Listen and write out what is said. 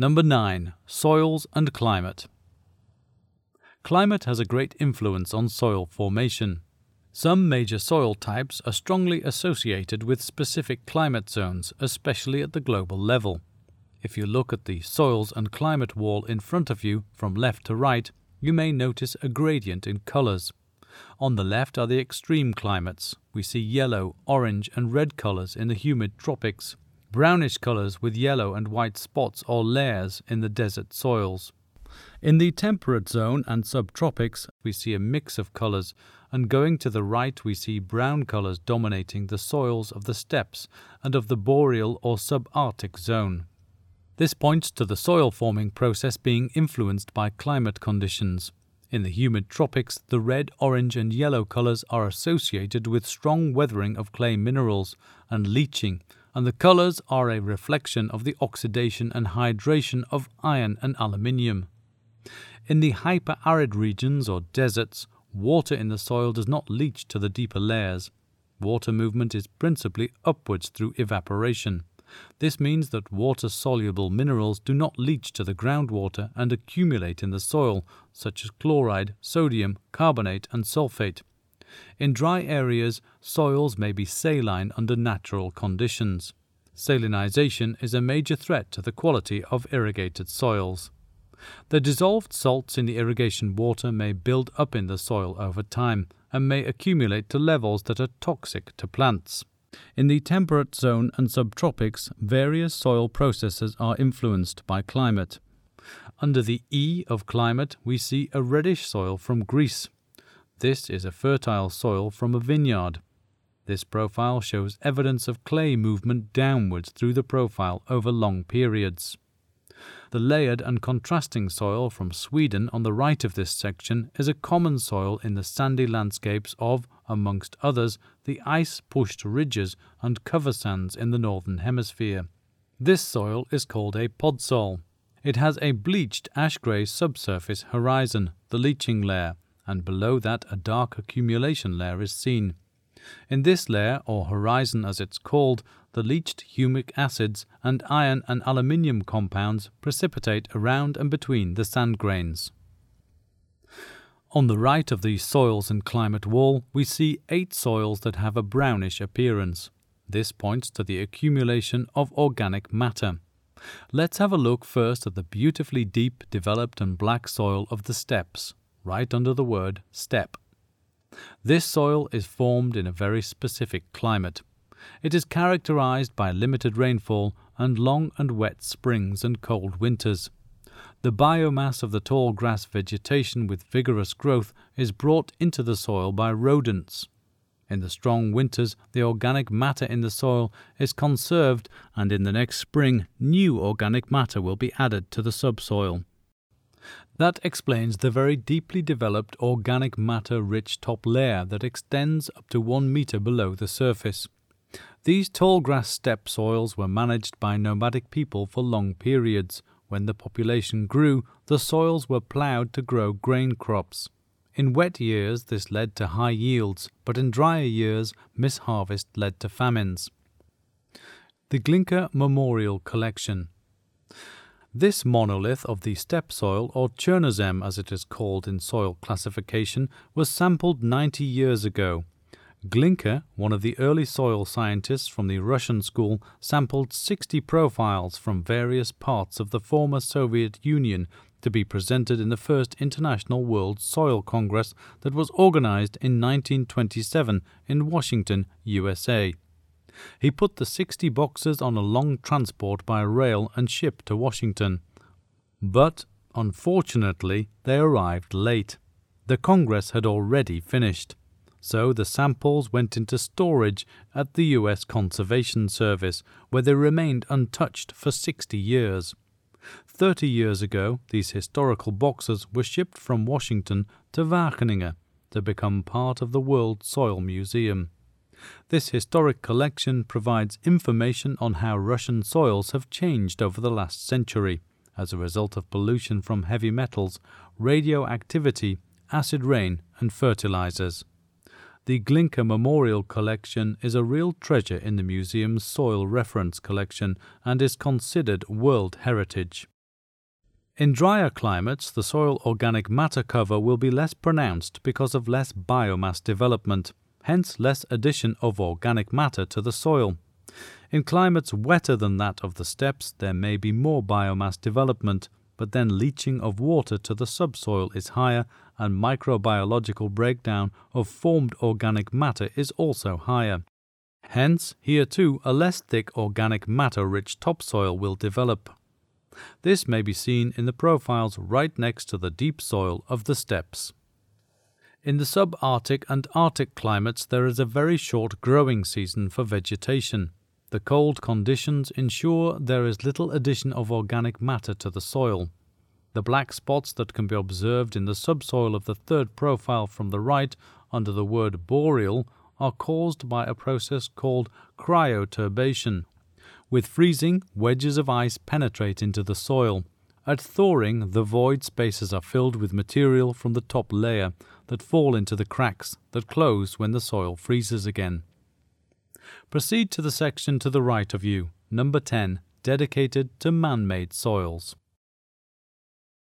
Number 9. Soils and climate. Climate has a great influence on soil formation. Some major soil types are strongly associated with specific climate zones, especially at the global level. If you look at the soils and climate wall in front of you from left to right, you may notice a gradient in colors. On the left are the extreme climates. We see yellow, orange, and red colors in the humid tropics, brownish colors with yellow and white spots or layers in the desert soils. In the temperate zone and subtropics, we see a mix of colors, and going to the right, we see brown colors dominating the soils of the steppes and of the boreal or subarctic zone. This points to the soil forming process being influenced by climate conditions. In the humid tropics, the red, orange, and yellow colors are associated with strong weathering of clay minerals and leaching, and the colors are a reflection of the oxidation and hydration of iron and aluminium. In the hyper-arid regions or deserts, water in the soil does not leach to the deeper layers. Water movement is principally upwards through evaporation. This means that water soluble minerals do not leach to the groundwater and accumulate in the soil, such as chloride, sodium, carbonate, and sulfate. In dry areas, soils may be saline under natural conditions. Salinization is a major threat to the quality of irrigated soils. The dissolved salts in the irrigation water may build up in the soil over time and may accumulate to levels that are toxic to plants. In the temperate zone and subtropics, various soil processes are influenced by climate. Under the E of climate, we see a reddish soil from Greece. This is a fertile soil from a vineyard. This profile shows evidence of clay movement downwards through the profile over long periods. The layered and contrasting soil from Sweden on the right of this section is a common soil in the sandy landscapes of, amongst others, the ice pushed ridges and cover sands in the northern hemisphere. This soil is called a podsol. It has a bleached ash grey subsurface horizon, the leaching layer, and below that a dark accumulation layer is seen. In this layer, or horizon as it's called, the leached humic acids and iron and aluminium compounds precipitate around and between the sand grains. On the right of the soils and climate wall, we see eight soils that have a brownish appearance. This points to the accumulation of organic matter. Let's have a look first at the beautifully deep, developed, and black soil of the steppes, right under the word steppe. This soil is formed in a very specific climate. It is characterized by limited rainfall and long and wet springs and cold winters. The biomass of the tall grass vegetation with vigorous growth is brought into the soil by rodents. In the strong winters, the organic matter in the soil is conserved, and in the next spring, new organic matter will be added to the subsoil. That explains the very deeply developed organic matter rich top layer that extends up to one meter below the surface. These tall grass steppe soils were managed by nomadic people for long periods. When the population grew, the soils were ploughed to grow grain crops. In wet years, this led to high yields, but in drier years, misharvest led to famines. The Glinka Memorial Collection this monolith of the steppe soil, or Chernozem as it is called in soil classification, was sampled 90 years ago. Glinka, one of the early soil scientists from the Russian school, sampled 60 profiles from various parts of the former Soviet Union to be presented in the first International World Soil Congress that was organized in 1927 in Washington, USA. He put the 60 boxes on a long transport by rail and ship to Washington. But, unfortunately, they arrived late. The Congress had already finished. So the samples went into storage at the U.S. Conservation Service, where they remained untouched for 60 years. Thirty years ago, these historical boxes were shipped from Washington to Wageningen to become part of the World Soil Museum. This historic collection provides information on how Russian soils have changed over the last century as a result of pollution from heavy metals, radioactivity, acid rain, and fertilizers. The Glinka Memorial Collection is a real treasure in the museum's soil reference collection and is considered World Heritage. In drier climates, the soil organic matter cover will be less pronounced because of less biomass development, hence less addition of organic matter to the soil. In climates wetter than that of the steppes, there may be more biomass development, but then leaching of water to the subsoil is higher and microbiological breakdown of formed organic matter is also higher. Hence, here too, a less thick organic matter rich topsoil will develop. This may be seen in the profiles right next to the deep soil of the steppes. In the subarctic and Arctic climates, there is a very short growing season for vegetation. The cold conditions ensure there is little addition of organic matter to the soil. The black spots that can be observed in the subsoil of the third profile from the right under the word boreal are caused by a process called cryoturbation. With freezing, wedges of ice penetrate into the soil. At thawing, the void spaces are filled with material from the top layer that fall into the cracks that close when the soil freezes again. Proceed to the section to the right of you, number 10, dedicated to man made soils.